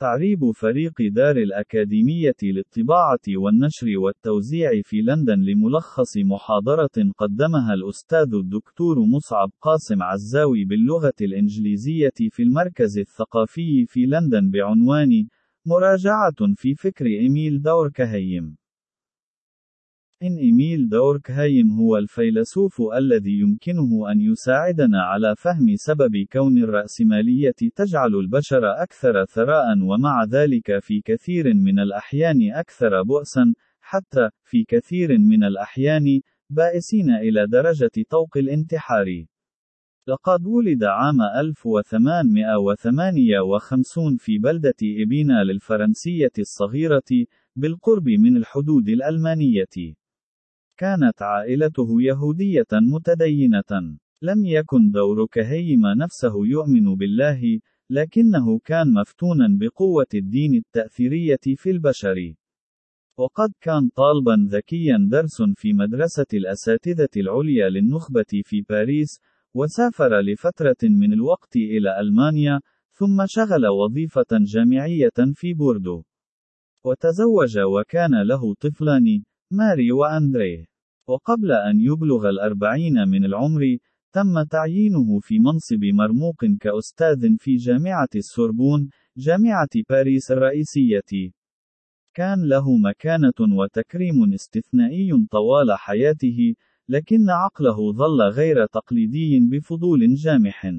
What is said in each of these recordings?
تعريب فريق دار الأكاديمية للطباعة والنشر والتوزيع في لندن لملخص محاضرة قدمها الأستاذ الدكتور مصعب قاسم عزاوي باللغة الإنجليزية في المركز الثقافي في لندن بعنوان مراجعة في فكر إيميل دوركهيم إن إيميل دوركهايم هو الفيلسوف الذي يمكنه أن يساعدنا على فهم سبب كون الرأسمالية تجعل البشر أكثر ثراء ومع ذلك في كثير من الأحيان أكثر بؤسا، حتى في كثير من الأحيان بائسين إلى درجة طوق الانتحار. لقد ولد عام 1858 في بلدة إبينا للفرنسية الصغيرة، بالقرب من الحدود الألمانية. كانت عائلته يهودية متدينة. لم يكن دور كهيم نفسه يؤمن بالله، لكنه كان مفتونا بقوة الدين التأثيرية في البشر. وقد كان طالبا ذكيا درس في مدرسة الأساتذة العليا للنخبة في باريس، وسافر لفترة من الوقت إلى ألمانيا، ثم شغل وظيفة جامعية في بوردو. وتزوج وكان له طفلان، ماري وأندريه. وقبل أن يبلغ الأربعين من العمر، تم تعيينه في منصب مرموق كأستاذ في جامعة السوربون، جامعة باريس الرئيسية. كان له مكانة وتكريم استثنائي طوال حياته، لكن عقله ظل غير تقليدي بفضول جامح.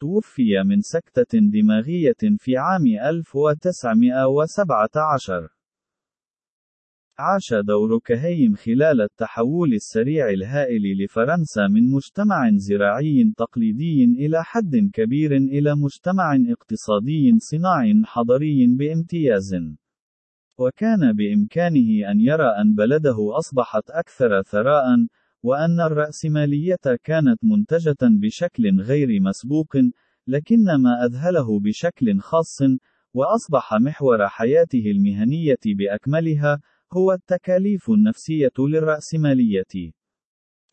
توفي من سكتة دماغية في عام 1917. عاش دور كهيم خلال التحول السريع الهائل لفرنسا من مجتمع زراعي تقليدي إلى حد كبير إلى مجتمع اقتصادي صناعي حضري بامتياز. وكان بإمكانه أن يرى أن بلده أصبحت أكثر ثراء، وأن الرأسمالية كانت منتجة بشكل غير مسبوق، لكن ما أذهله بشكل خاص، وأصبح محور حياته المهنية بأكملها، هو التكاليف النفسية للرأسمالية.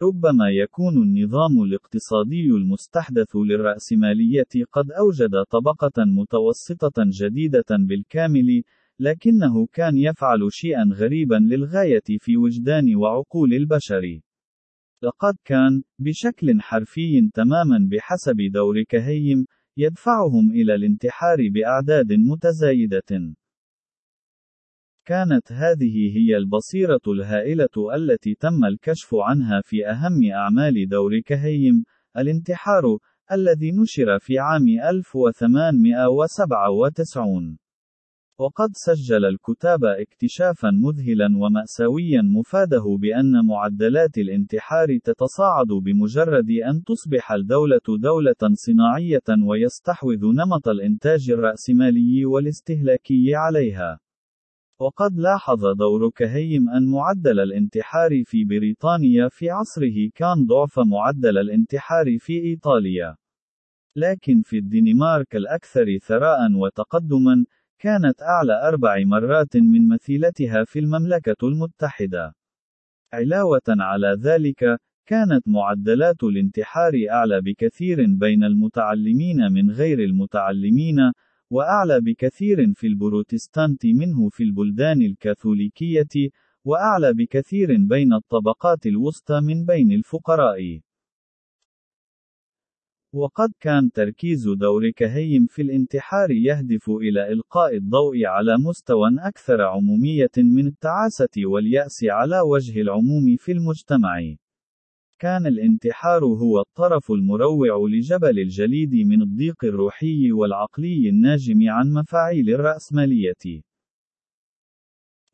ربما يكون النظام الاقتصادي المستحدث للرأسمالية قد أوجد طبقة متوسطة جديدة بالكامل، لكنه كان يفعل شيئا غريبا للغاية في وجدان وعقول البشر. لقد كان، بشكل حرفي تماما بحسب دور كهيم، يدفعهم إلى الانتحار بأعداد متزايدة. كانت هذه هي البصيرة الهائلة التي تم الكشف عنها في أهم أعمال دور كهيم، الانتحار، الذي نشر في عام 1897. وقد سجل الكتاب اكتشافا مذهلا ومأساويا مفاده بأن معدلات الانتحار تتصاعد بمجرد أن تصبح الدولة دولة صناعية ويستحوذ نمط الإنتاج الرأسمالي والاستهلاكي عليها. وقد لاحظ دور كهيم أن معدل الانتحار في بريطانيا في عصره كان ضعف معدل الانتحار في إيطاليا. لكن في الدنمارك الأكثر ثراء وتقدما، كانت أعلى أربع مرات من مثيلتها في المملكة المتحدة. علاوة على ذلك، كانت معدلات الانتحار أعلى بكثير بين المتعلمين من غير المتعلمين، وأعلى بكثير في البروتستانت منه في البلدان الكاثوليكية، وأعلى بكثير بين الطبقات الوسطى من بين الفقراء. وقد كان تركيز دور كهيم في الانتحار يهدف إلى إلقاء الضوء على مستوى أكثر عمومية من التعاسة واليأس على وجه العموم في المجتمع. كان الانتحار هو الطرف المروع لجبل الجليد من الضيق الروحي والعقلي الناجم عن مفاعيل الرأسمالية.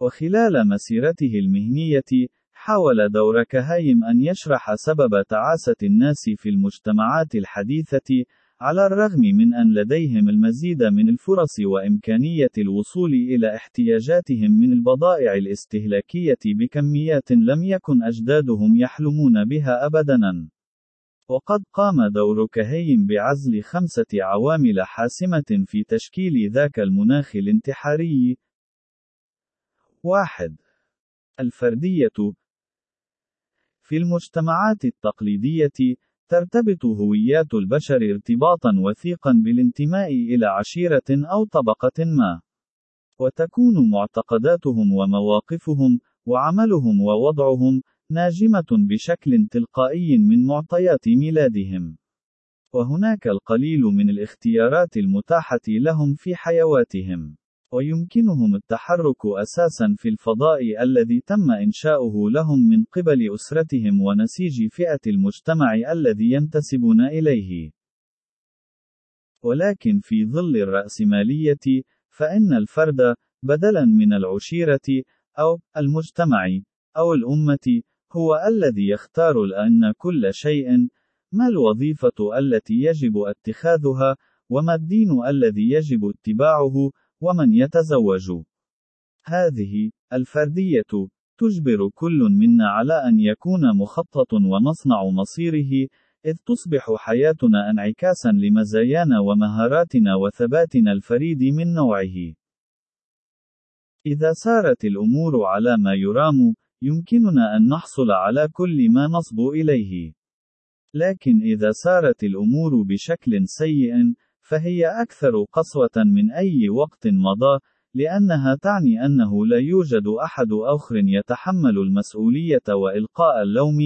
وخلال مسيرته المهنية، حاول دور كهايم أن يشرح سبب تعاسة الناس في المجتمعات الحديثة، على الرغم من أن لديهم المزيد من الفرص وإمكانية الوصول إلى احتياجاتهم من البضائع الاستهلاكية بكميات لم يكن أجدادهم يحلمون بها أبداً. وقد قام دور كهيم بعزل خمسة عوامل حاسمة في تشكيل ذاك المناخ الانتحاري. واحد الفردية في المجتمعات التقليدية، ترتبط هويات البشر ارتباطا وثيقا بالانتماء إلى عشيرة أو طبقة ما. وتكون معتقداتهم ومواقفهم، وعملهم ووضعهم، ناجمة بشكل تلقائي من معطيات ميلادهم. وهناك القليل من الاختيارات المتاحة لهم في حيواتهم. ويمكنهم التحرك أساسا في الفضاء الذي تم إنشاؤه لهم من قبل أسرتهم ونسيج فئة المجتمع الذي ينتسبون إليه. ولكن في ظل الرأسمالية، فإن الفرد، بدلاً من العشيرة، أو المجتمع، أو الأمة، هو الذي يختار لأن كل شيء، ما الوظيفة التي يجب اتخاذها، وما الدين الذي يجب اتباعه، ومن يتزوج. هذه الفردية تجبر كل منا على أن يكون مخطط ومصنع مصيره، إذ تصبح حياتنا انعكاسا لمزايانا ومهاراتنا وثباتنا الفريد من نوعه. إذا سارت الأمور على ما يرام، يمكننا أن نحصل على كل ما نصبو إليه. لكن إذا سارت الأمور بشكل سيء، فهي أكثر قسوة من أي وقت مضى، لأنها تعني أنه لا يوجد أحد آخر يتحمل المسؤولية وإلقاء اللوم،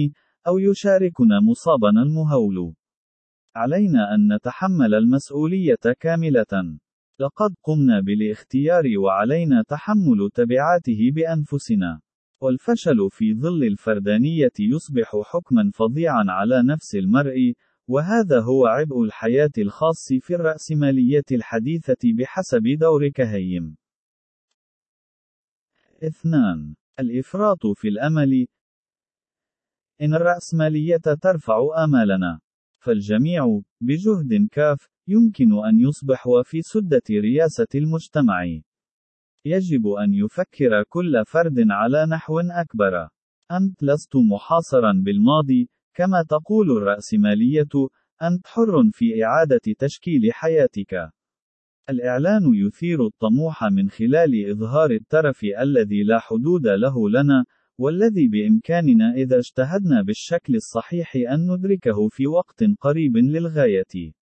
أو يشاركنا مصابنا المهول. علينا أن نتحمل المسؤولية كاملة. لقد قمنا بالاختيار وعلينا تحمل تبعاته بأنفسنا. والفشل في ظل الفردانية يصبح حكما فظيعا على نفس المرء، وهذا هو عبء الحياة الخاص في الرأسمالية الحديثة بحسب دور كهيم. 2. الإفراط في الأمل إن الرأسمالية ترفع آمالنا. فالجميع، بجهد كاف، يمكن أن يصبح في سدة رياسة المجتمع. يجب أن يفكر كل فرد على نحو أكبر. أنت لست محاصرا بالماضي، كما تقول الرأسمالية، أنت حر في إعادة تشكيل حياتك. الإعلان يثير الطموح من خلال إظهار الترف الذي لا حدود له لنا، والذي بإمكاننا إذا اجتهدنا بالشكل الصحيح أن ندركه في وقت قريب للغاية.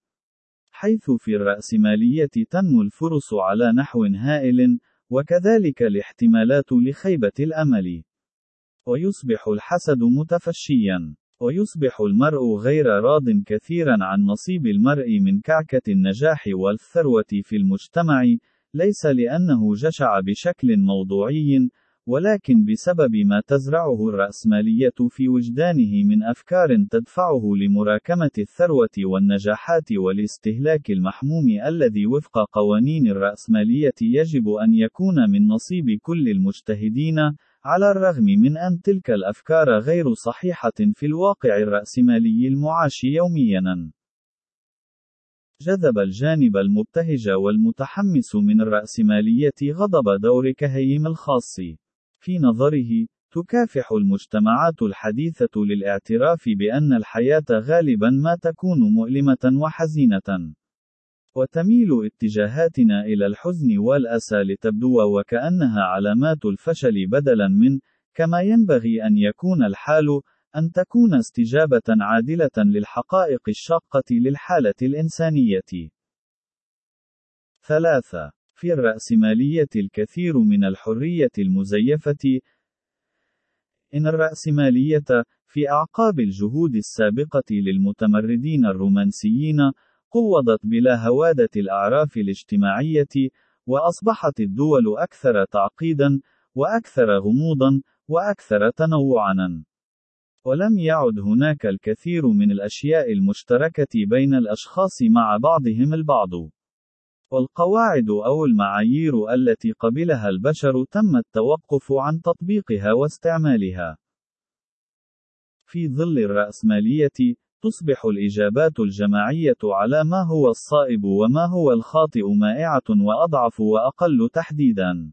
حيث في الرأسمالية تنمو الفرص على نحو هائل، وكذلك الاحتمالات لخيبة الأمل. ويصبح الحسد متفشيا. ويصبح المرء غير راض كثيرا عن نصيب المرء من كعكة النجاح والثروة في المجتمع، ليس لأنه جشع بشكل موضوعي، ولكن بسبب ما تزرعه الرأسمالية في وجدانه من أفكار تدفعه لمراكمة الثروة والنجاحات والاستهلاك المحموم الذي وفق قوانين الرأسمالية يجب أن يكون من نصيب كل المجتهدين، على الرغم من أن تلك الأفكار غير صحيحة في الواقع الرأسمالي المعاش يوميًا. جذب الجانب المبتهج والمتحمس من الرأسمالية غضب دور كهيم الخاص. في نظره، تكافح المجتمعات الحديثة للاعتراف بأن الحياة غالبًا ما تكون مؤلمة وحزينة. وتميل اتجاهاتنا إلى الحزن والأسى لتبدو وكأنها علامات الفشل بدلاً من، كما ينبغي أن يكون الحال، أن تكون استجابة عادلة للحقائق الشاقة للحالة الإنسانية. 3. في الرأسمالية الكثير من الحرية المزيفة. إن الرأسمالية، في أعقاب الجهود السابقة للمتمردين الرومانسيين، قوضت بلا هوادة الأعراف الاجتماعية، وأصبحت الدول أكثر تعقيدا، وأكثر غموضا، وأكثر تنوعا. ولم يعد هناك الكثير من الأشياء المشتركة بين الأشخاص مع بعضهم البعض. والقواعد أو المعايير التي قبلها البشر تم التوقف عن تطبيقها واستعمالها. في ظل الرأسمالية، تصبح الإجابات الجماعية على ما هو الصائب وما هو الخاطئ مائعة وأضعف وأقل تحديدًا.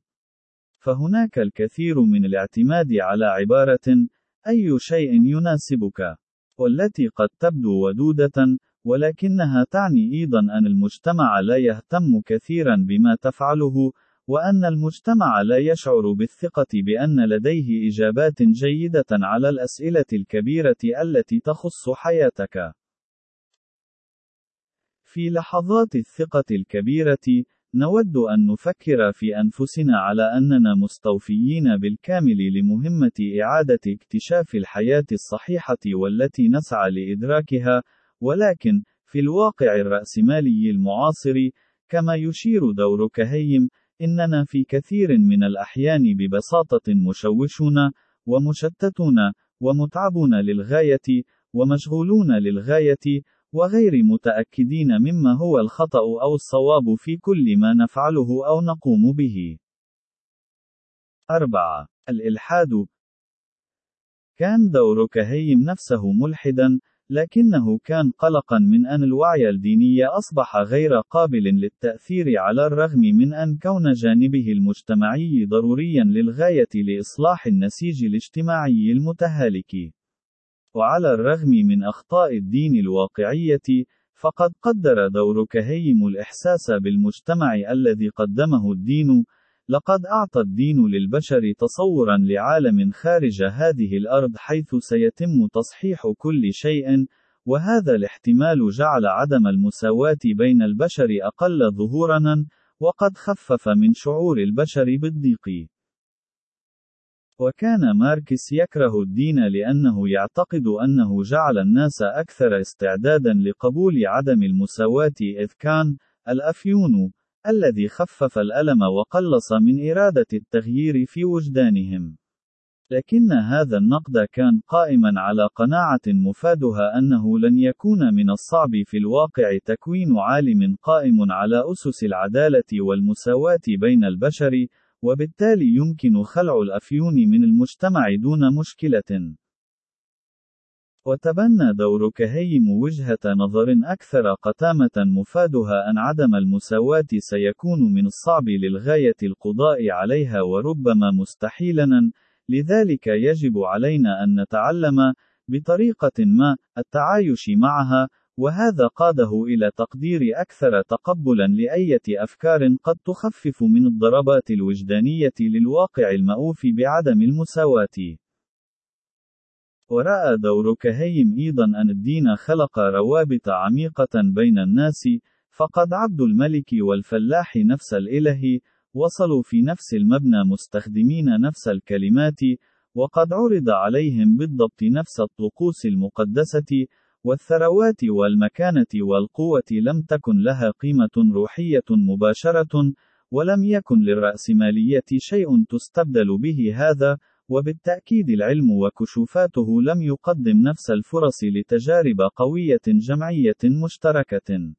فهناك الكثير من الاعتماد على عبارة أي شيء يناسبك، والتي قد تبدو ودودة، ولكنها تعني أيضًا أن المجتمع لا يهتم كثيرًا بما تفعله، وأن المجتمع لا يشعر بالثقة بأن لديه إجابات جيدة على الأسئلة الكبيرة التي تخص حياتك. في لحظات الثقة الكبيرة، نود أن نفكر في أنفسنا على أننا مستوفيين بالكامل لمهمة إعادة اكتشاف الحياة الصحيحة والتي نسعى لإدراكها، ولكن، في الواقع الرأسمالي المعاصر، كما يشير دور كهيم، إننا في كثير من الأحيان ببساطة مشوشون، ومشتتون، ومتعبون للغاية، ومشغولون للغاية، وغير متأكدين مما هو الخطأ أو الصواب في كل ما نفعله أو نقوم به. 4. الإلحاد كان دور كهيم نفسه ملحدا، لكنه كان قلقا من أن الوعي الديني أصبح غير قابل للتأثير على الرغم من أن كون جانبه المجتمعي ضروريا للغاية لإصلاح النسيج الاجتماعي المتهالك. وعلى الرغم من أخطاء الدين الواقعية، فقد قدر دور كهيم الإحساس بالمجتمع الذي قدمه الدين، لقد أعطى الدين للبشر تصورا لعالم خارج هذه الأرض حيث سيتم تصحيح كل شيء، وهذا الاحتمال جعل عدم المساواة بين البشر أقل ظهورًا، وقد خفف من شعور البشر بالضيق. وكان ماركس يكره الدين لأنه يعتقد أنه جعل الناس أكثر استعدادا لقبول عدم المساواة إذ كان الأفيون الذي خفف الألم وقلص من إرادة التغيير في وجدانهم. لكن هذا النقد كان قائما على قناعة مفادها أنه لن يكون من الصعب في الواقع تكوين عالم قائم على أسس العدالة والمساواة بين البشر، وبالتالي يمكن خلع الأفيون من المجتمع دون مشكلة. وتبنى دور كهيم وجهة نظر أكثر قتامة مفادها أن عدم المساواة سيكون من الصعب للغاية القضاء عليها وربما مستحيلا، لذلك يجب علينا أن نتعلم، بطريقة ما، التعايش معها، وهذا قاده إلى تقدير أكثر تقبلا لأية أفكار قد تخفف من الضربات الوجدانية للواقع المأوف بعدم المساواة. ورأى دور كهيم أيضا أن الدين خلق روابط عميقة بين الناس، فقد عبد الملك والفلاح نفس الإله، وصلوا في نفس المبنى مستخدمين نفس الكلمات، وقد عرض عليهم بالضبط نفس الطقوس المقدسة، والثروات والمكانة والقوة لم تكن لها قيمة روحية مباشرة، ولم يكن للرأسمالية شيء تستبدل به هذا، وبالتأكيد العلم وكشوفاته لم يقدم نفس الفرص لتجارب قوية جمعية مشتركة.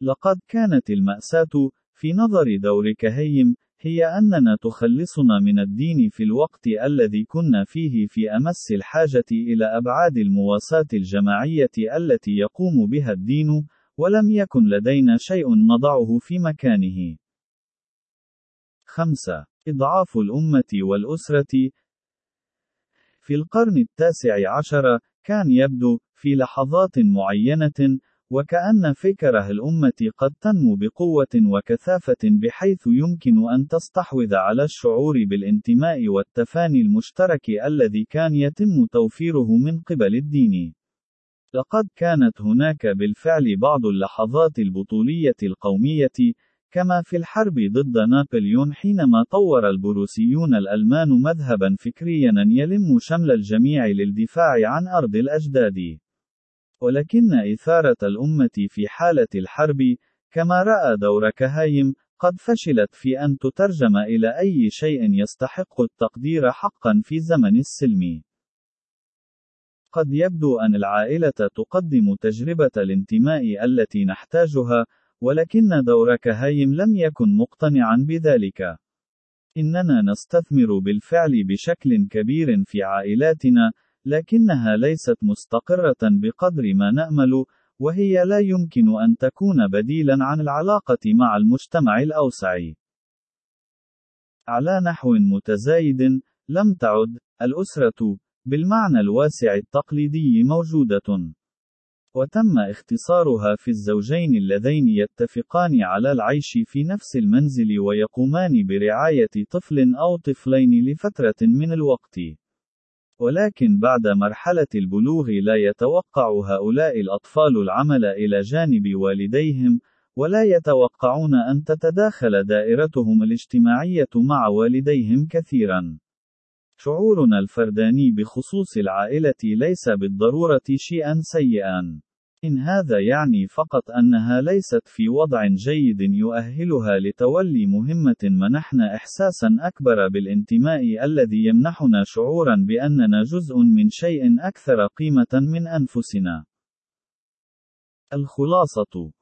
لقد كانت المأساة، في نظر دور كهيم، هي أننا تخلصنا من الدين في الوقت الذي كنا فيه في أمس الحاجة إلى أبعاد المواساة الجماعية التي يقوم بها الدين، ولم يكن لدينا شيء نضعه في مكانه. 5. إضعاف الأمة والأسرة في القرن التاسع عشر، كان يبدو، في لحظات معينة، وكأن فكره الأمة قد تنمو بقوة وكثافة بحيث يمكن أن تستحوذ على الشعور بالانتماء والتفاني المشترك الذي كان يتم توفيره من قبل الدين. لقد كانت هناك بالفعل بعض اللحظات البطولية القومية، كما في الحرب ضد نابليون حينما طور البروسيون الألمان مذهبا فكريا يلم شمل الجميع للدفاع عن أرض الأجداد. ولكن إثارة الأمة في حالة الحرب، كما رأى دور كهايم، قد فشلت في أن تترجم إلى أي شيء يستحق التقدير حقا في زمن السلم. قد يبدو أن العائلة تقدم تجربة الانتماء التي نحتاجها، ولكن دور كهايم لم يكن مقتنعا بذلك. إننا نستثمر بالفعل بشكل كبير في عائلاتنا، لكنها ليست مستقرة بقدر ما نأمل، وهي لا يمكن أن تكون بديلا عن العلاقة مع المجتمع الأوسع. على نحو متزايد، لم تعد الأسرة بالمعنى الواسع التقليدي موجودة. وتم اختصارها في الزوجين اللذين يتفقان على العيش في نفس المنزل ويقومان برعاية طفل أو طفلين لفترة من الوقت. ولكن بعد مرحلة البلوغ لا يتوقع هؤلاء الأطفال العمل إلى جانب والديهم، ولا يتوقعون أن تتداخل دائرتهم الاجتماعية مع والديهم كثيرا. شعورنا الفرداني بخصوص العائلة ليس بالضرورة شيئا سيئا. إن هذا يعني فقط أنها ليست في وضع جيد يؤهلها لتولي مهمة منحنا إحساسا أكبر بالانتماء الذي يمنحنا شعورا بأننا جزء من شيء أكثر قيمة من أنفسنا. الخلاصة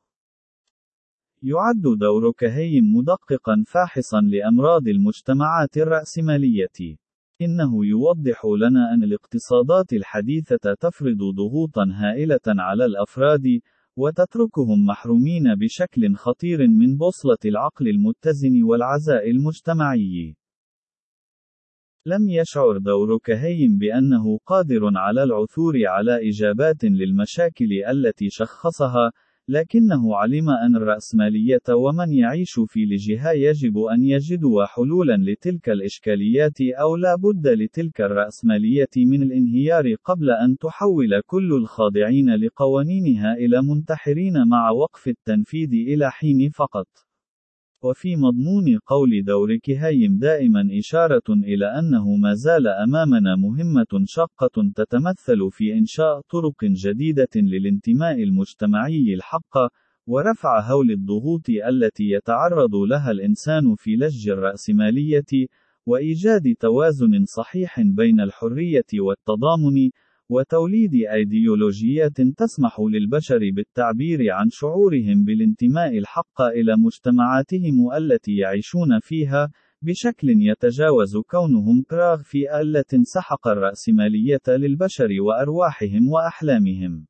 يعد دور كهيم مدققا فاحصا لأمراض المجتمعات الرأسمالية. إنه يوضح لنا أن الاقتصادات الحديثة تفرض ضغوطا هائلة على الأفراد، وتتركهم محرومين بشكل خطير من بوصلة العقل المتزن والعزاء المجتمعي. لم يشعر دور كهيم بأنه قادر على العثور على إجابات للمشاكل التي شخصها، لكنه علم أن الرأسمالية ومن يعيش في لجها يجب أن يجدوا حلولا لتلك الإشكاليات أو لا بد لتلك الرأسمالية من الانهيار قبل أن تحول كل الخاضعين لقوانينها إلى منتحرين مع وقف التنفيذ إلى حين فقط. وفي مضمون قول دور كهيم دائما إشارة إلى أنه ما زال أمامنا مهمة شاقة تتمثل في إنشاء طرق جديدة للانتماء المجتمعي الحق، ورفع هول الضغوط التي يتعرض لها الإنسان في لج الرأسمالية، وإيجاد توازن صحيح بين الحرية والتضامن، وتوليد أيديولوجيات تسمح للبشر بالتعبير عن شعورهم بالانتماء الحق إلى مجتمعاتهم التي يعيشون فيها، بشكل يتجاوز كونهم براغ في آلة سحق الرأسمالية للبشر وأرواحهم وأحلامهم.